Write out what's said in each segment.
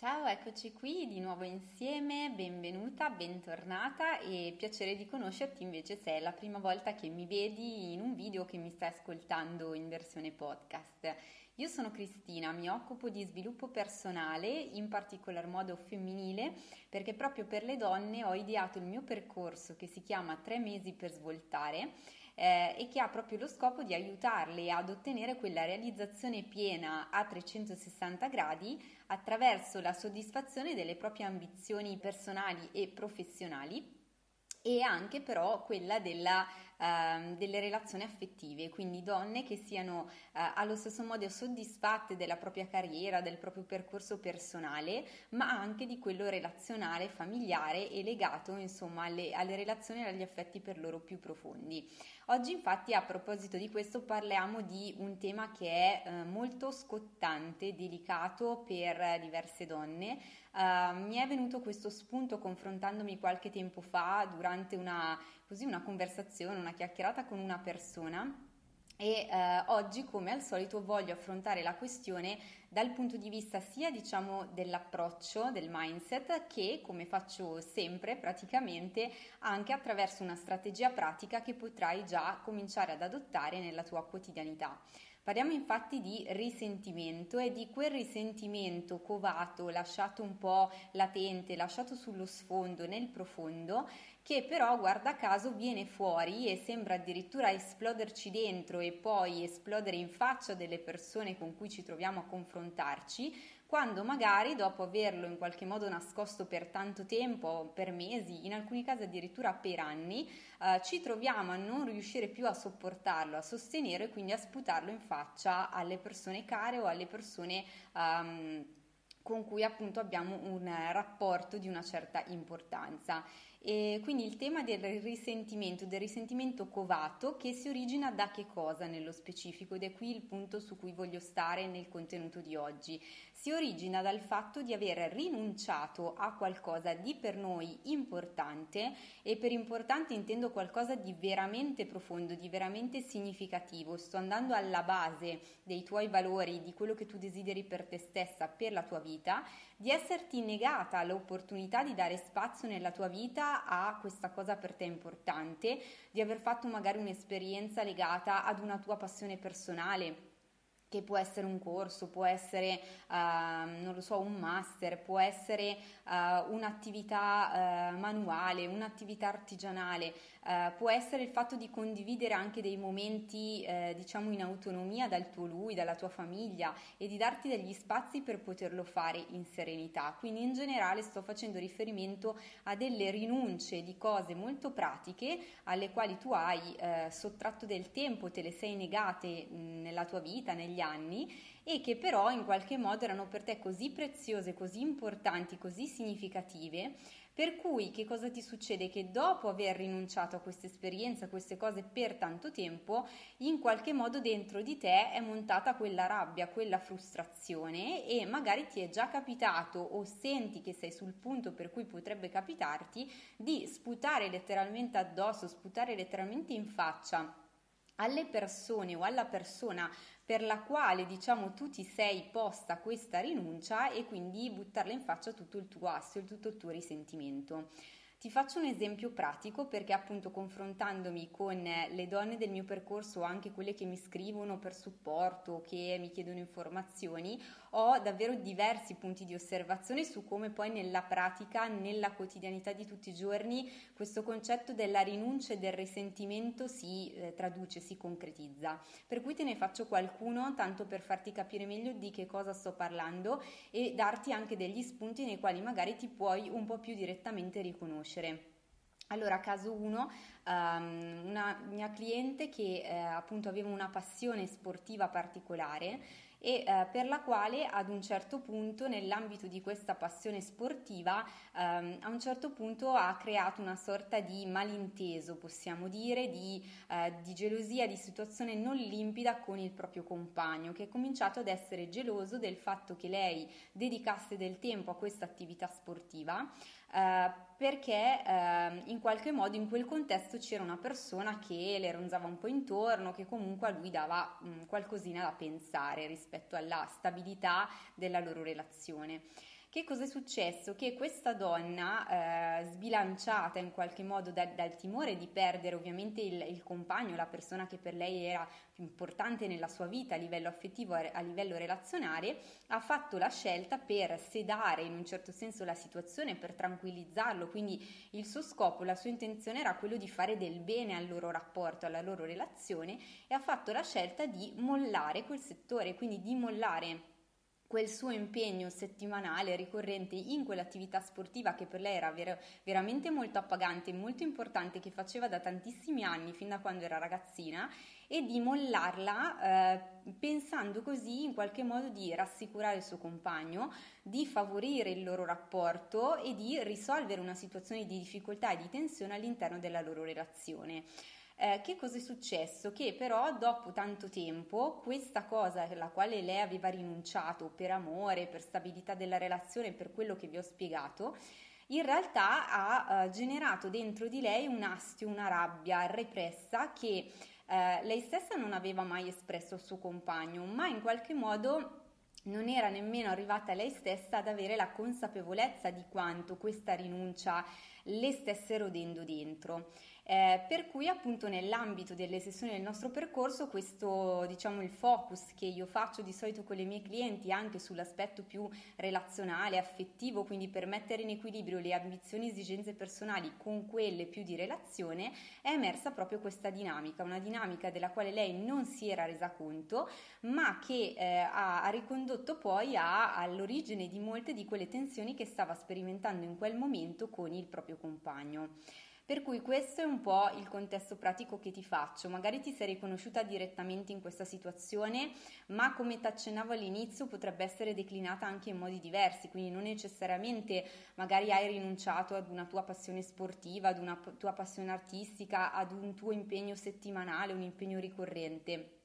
Ciao, eccoci qui di nuovo insieme, benvenuta, bentornata e piacere di conoscerti invece se è la prima volta che mi vedi in un video che mi stai ascoltando in versione podcast. Io sono Cristina, mi occupo di sviluppo personale, in particolar modo femminile, perché proprio per le donne ho ideato il mio percorso che si chiama Tre mesi per svoltare eh, e che ha proprio lo scopo di aiutarle ad ottenere quella realizzazione piena a 360 gradi attraverso la soddisfazione delle proprie ambizioni personali e professionali e anche però quella della ehm, delle relazioni affettive, quindi donne che siano eh, allo stesso modo soddisfatte della propria carriera, del proprio percorso personale, ma anche di quello relazionale, familiare e legato insomma alle, alle relazioni e agli affetti per loro più profondi. Oggi infatti a proposito di questo parliamo di un tema che è eh, molto scottante, delicato per diverse donne. Uh, mi è venuto questo spunto confrontandomi qualche tempo fa durante una, così, una conversazione, una chiacchierata con una persona e eh, oggi come al solito voglio affrontare la questione dal punto di vista sia diciamo dell'approccio, del mindset che come faccio sempre praticamente anche attraverso una strategia pratica che potrai già cominciare ad adottare nella tua quotidianità. Parliamo infatti di risentimento e di quel risentimento covato, lasciato un po' latente, lasciato sullo sfondo, nel profondo, che però guarda caso viene fuori e sembra addirittura esploderci dentro e poi esplodere in faccia delle persone con cui ci troviamo a confrontarci, quando magari dopo averlo in qualche modo nascosto per tanto tempo, per mesi, in alcuni casi addirittura per anni, eh, ci troviamo a non riuscire più a sopportarlo, a sostenere e quindi a sputarlo in faccia alle persone care o alle persone um, con cui appunto abbiamo un rapporto di una certa importanza. E quindi il tema del risentimento, del risentimento covato che si origina da che cosa nello specifico ed è qui il punto su cui voglio stare nel contenuto di oggi si origina dal fatto di aver rinunciato a qualcosa di per noi importante e per importante intendo qualcosa di veramente profondo, di veramente significativo. Sto andando alla base dei tuoi valori, di quello che tu desideri per te stessa, per la tua vita, di esserti negata l'opportunità di dare spazio nella tua vita a questa cosa per te importante, di aver fatto magari un'esperienza legata ad una tua passione personale che può essere un corso, può essere, uh, non lo so, un master, può essere uh, un'attività uh, manuale, un'attività artigianale, Uh, può essere il fatto di condividere anche dei momenti, eh, diciamo, in autonomia dal tuo lui, dalla tua famiglia e di darti degli spazi per poterlo fare in serenità. Quindi in generale sto facendo riferimento a delle rinunce di cose molto pratiche alle quali tu hai eh, sottratto del tempo, te le sei negate mh, nella tua vita, negli anni e che però in qualche modo erano per te così preziose, così importanti, così significative per cui che cosa ti succede? Che dopo aver rinunciato a questa esperienza, a queste cose per tanto tempo, in qualche modo dentro di te è montata quella rabbia, quella frustrazione e magari ti è già capitato o senti che sei sul punto per cui potrebbe capitarti di sputare letteralmente addosso, sputare letteralmente in faccia alle persone o alla persona per la quale diciamo tu ti sei posta questa rinuncia e quindi buttarla in faccia tutto il tuo assio, tutto il tuo risentimento. Ti faccio un esempio pratico perché appunto confrontandomi con le donne del mio percorso, anche quelle che mi scrivono per supporto, che mi chiedono informazioni, ho davvero diversi punti di osservazione su come poi nella pratica, nella quotidianità di tutti i giorni, questo concetto della rinuncia e del risentimento si eh, traduce, si concretizza. Per cui te ne faccio qualcuno tanto per farti capire meglio di che cosa sto parlando e darti anche degli spunti nei quali magari ti puoi un po' più direttamente riconoscere conoscere. Allora, caso 1, um, ehm, una mia cliente che eh, appunto aveva una passione sportiva particolare e eh, per la quale ad un certo punto nell'ambito di questa passione sportiva ehm, a un certo punto ha creato una sorta di malinteso possiamo dire di, eh, di gelosia di situazione non limpida con il proprio compagno che è cominciato ad essere geloso del fatto che lei dedicasse del tempo a questa attività sportiva eh, perché eh, in qualche modo in quel contesto c'era una persona che le ronzava un po' intorno, che comunque a lui dava mh, mm, qualcosina da pensare rispetto alla stabilità della loro relazione. Che cosa è successo? Che questa donna, eh, sbilanciata in qualche modo da, dal timore di perdere ovviamente il, il, compagno, la persona che per lei era più importante nella sua vita a livello affettivo, a livello relazionale, ha fatto la scelta per sedare in un certo senso la situazione, per tranquillizzarlo. Quindi il suo scopo, la sua intenzione era quello di fare del bene al loro rapporto, alla loro relazione e ha fatto la scelta di mollare quel settore, quindi di mollare quel suo impegno settimanale ricorrente in quell'attività sportiva che per lei era ver- veramente molto appagante e molto importante che faceva da tantissimi anni fin da quando era ragazzina e di mollarla eh, pensando così in qualche modo di rassicurare il suo compagno, di favorire il loro rapporto e di risolvere una situazione di difficoltà e di tensione all'interno della loro relazione. Eh, che cosa è successo? Che però dopo tanto tempo questa cosa alla quale lei aveva rinunciato per amore, per stabilità della relazione, per quello che vi ho spiegato, in realtà ha uh, generato dentro di lei un astio, una rabbia repressa che uh, lei stessa non aveva mai espresso al suo compagno, ma in qualche modo non era nemmeno arrivata lei stessa ad avere la consapevolezza di quanto questa rinuncia le stesse rodendo dentro. Eh, per cui appunto nell'ambito delle sessioni del nostro percorso questo diciamo il focus che io faccio di solito con le mie clienti anche sull'aspetto più relazionale, affettivo, quindi per mettere in equilibrio le ambizioni e esigenze personali con quelle più di relazione, è emersa proprio questa dinamica, una dinamica della quale lei non si era resa conto, ma che eh, ha, ha, ricondotto poi a, all'origine di molte di quelle tensioni che stava sperimentando in quel momento con il proprio compagno. Per cui questo è un po' il contesto pratico che ti faccio. Magari ti sei riconosciuta direttamente in questa situazione, ma come ti accennavo all'inizio potrebbe essere declinata anche in modi diversi, quindi non necessariamente magari hai rinunciato ad una tua passione sportiva, ad una tua passione artistica, ad un tuo impegno settimanale, un impegno ricorrente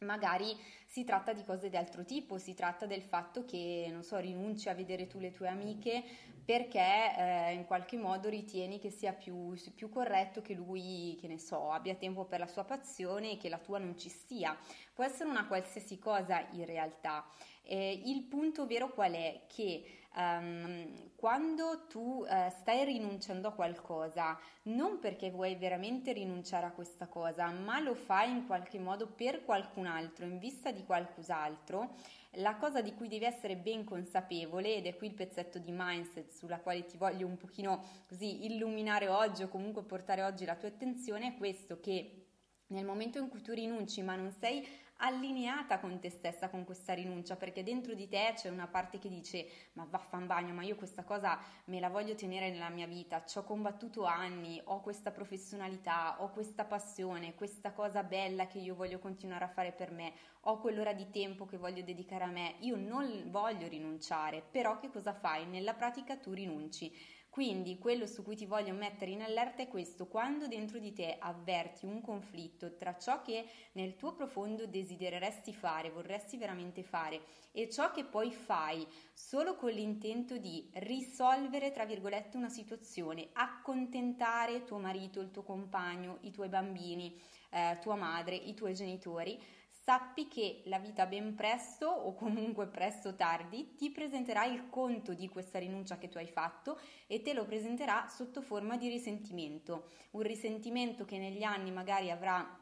magari si tratta di cose di altro tipo, si tratta del fatto che, non so, rinunci a vedere tu le tue amiche perché eh, in qualche modo ritieni che sia più, più, corretto che lui, che ne so, abbia tempo per la sua passione e che la tua non ci sia. Può essere una qualsiasi cosa in realtà. Eh, il punto vero qual è? Che um, quando tu uh, stai rinunciando a qualcosa, non perché vuoi veramente rinunciare a questa cosa, ma lo fai in qualche modo per qualcun altro, in vista di qualcos'altro, la cosa di cui devi essere ben consapevole, ed è qui il pezzetto di mindset sulla quale ti voglio un pochino così illuminare oggi o comunque portare oggi la tua attenzione, è questo che nel momento in cui tu rinunci ma non sei allineata con te stessa con questa rinuncia perché dentro di te c'è una parte che dice ma vaffan bagno ma io questa cosa me la voglio tenere nella mia vita ci ho combattuto anni ho questa professionalità ho questa passione questa cosa bella che io voglio continuare a fare per me ho quell'ora di tempo che voglio dedicare a me io non voglio rinunciare però che cosa fai? Nella pratica tu rinunci quindi quello su cui ti voglio mettere in allerta è questo, quando dentro di te avverti un conflitto tra ciò che nel tuo profondo desidereresti fare, vorresti veramente fare e ciò che poi fai solo con l'intento di risolvere, tra virgolette, una situazione, accontentare tuo marito, il tuo compagno, i tuoi bambini, eh, tua madre, i tuoi genitori, sappi che la vita ben presto o comunque presto tardi ti presenterà il conto di questa rinuncia che tu hai fatto e te lo presenterà sotto forma di risentimento, un risentimento che negli anni magari avrà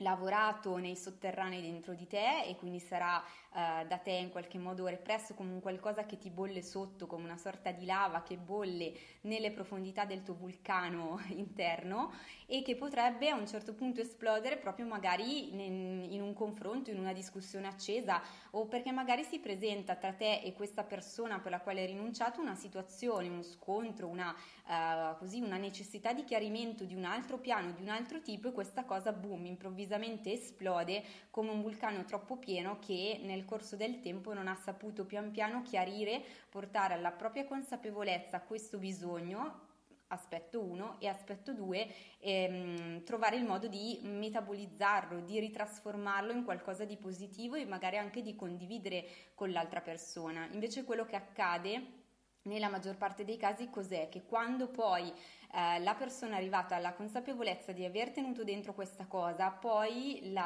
lavorato nei sotterranei dentro di te e quindi sarà uh, da te in qualche modo represso come un qualcosa che ti bolle sotto, come una sorta di lava che bolle nelle profondità del tuo vulcano interno e che potrebbe a un certo punto esplodere proprio magari in, in un confronto, in una discussione accesa o perché magari si presenta tra te e questa persona per la quale hai rinunciato una situazione, uno scontro, una, uh, così, una necessità di chiarimento di un altro piano, di un altro tipo e questa cosa boom improvvisamente esplode come un vulcano troppo pieno che nel corso del tempo non ha saputo pian piano chiarire, portare alla propria consapevolezza questo bisogno aspetto 1 e aspetto 2 ehm, trovare il modo di metabolizzarlo, di ritrasformarlo in qualcosa di positivo e magari anche di condividere con l'altra persona. Invece quello che accade nella maggior parte dei casi cos'è? Che quando poi eh, la persona è arrivata alla consapevolezza di aver tenuto dentro questa cosa, poi il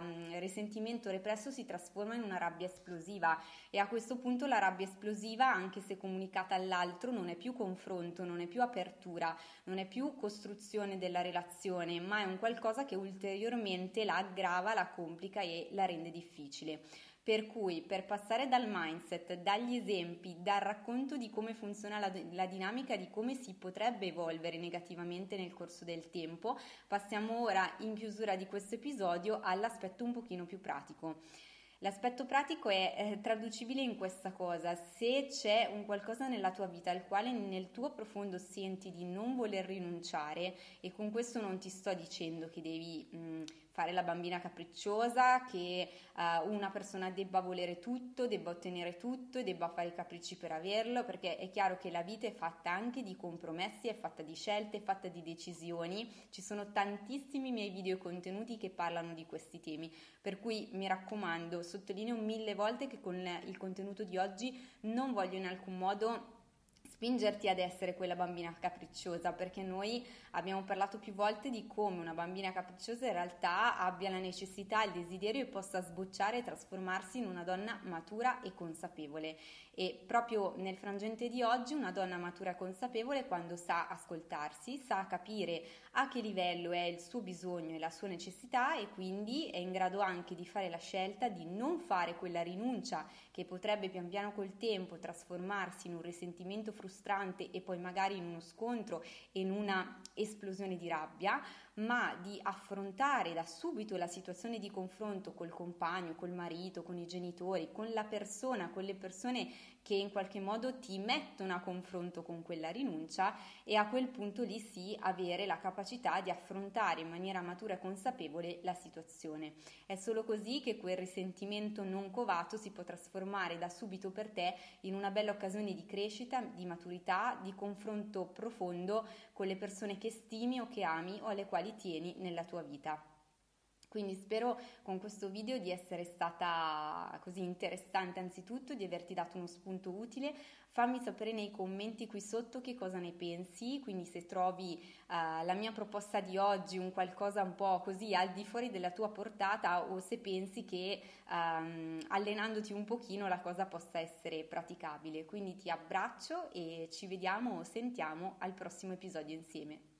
mm, risentimento represso si trasforma in una rabbia esplosiva e a questo punto la rabbia esplosiva, anche se comunicata all'altro, non è più confronto, non è più apertura, non è più costruzione della relazione, ma è un qualcosa che ulteriormente la aggrava, la complica e la rende difficile. Per cui per passare dal mindset, dagli esempi, dal racconto di come funziona la, la, dinamica, di come si potrebbe evolvere negativamente nel corso del tempo, passiamo ora in chiusura di questo episodio all'aspetto un pochino più pratico. L'aspetto pratico è eh, traducibile in questa cosa, se c'è un qualcosa nella tua vita al quale nel tuo profondo senti di non voler rinunciare e con questo non ti sto dicendo che devi mh, fare la bambina capricciosa, che uh, una persona debba volere tutto, debba ottenere tutto e debba fare i capricci per averlo, perché è chiaro che la vita è fatta anche di compromessi, è fatta di scelte, è fatta di decisioni. Ci sono tantissimi miei video contenuti che parlano di questi temi, per cui mi raccomando, sottolineo mille volte che con il contenuto di oggi non voglio in alcun modo spingerti ad essere quella bambina capricciosa, perché noi abbiamo parlato più volte di come una bambina capricciosa in realtà abbia la necessità, il desiderio e possa sbocciare e trasformarsi in una donna matura e consapevole. E proprio nel frangente di oggi una donna matura e consapevole quando sa ascoltarsi, sa capire a che livello è il suo bisogno e la sua necessità e quindi è in grado anche di fare la scelta di non fare quella rinuncia che potrebbe pian piano col tempo trasformarsi in un risentimento frustrante e poi magari in uno scontro e in una esplosione di rabbia, ma di affrontare da subito la situazione di confronto col compagno, col marito, con i genitori, con la persona, con le persone che in qualche modo ti mettono a confronto con quella rinuncia e a quel punto lì sì avere la capacità di affrontare in maniera matura e consapevole la situazione. È solo così che quel risentimento non covato si può trasformare da subito per te in una bella occasione di crescita, di maturità, di confronto profondo con le persone che stimi o che ami o alle quali tieni nella tua vita. Quindi spero con questo video di essere stata così interessante anzitutto, di averti dato uno spunto utile. Fammi sapere nei commenti qui sotto che cosa ne pensi, quindi se trovi uh, la mia proposta di oggi un qualcosa un po' così al di fuori della tua portata o se pensi che um, allenandoti un pochino la cosa possa essere praticabile. Quindi ti abbraccio e ci vediamo o sentiamo al prossimo episodio insieme.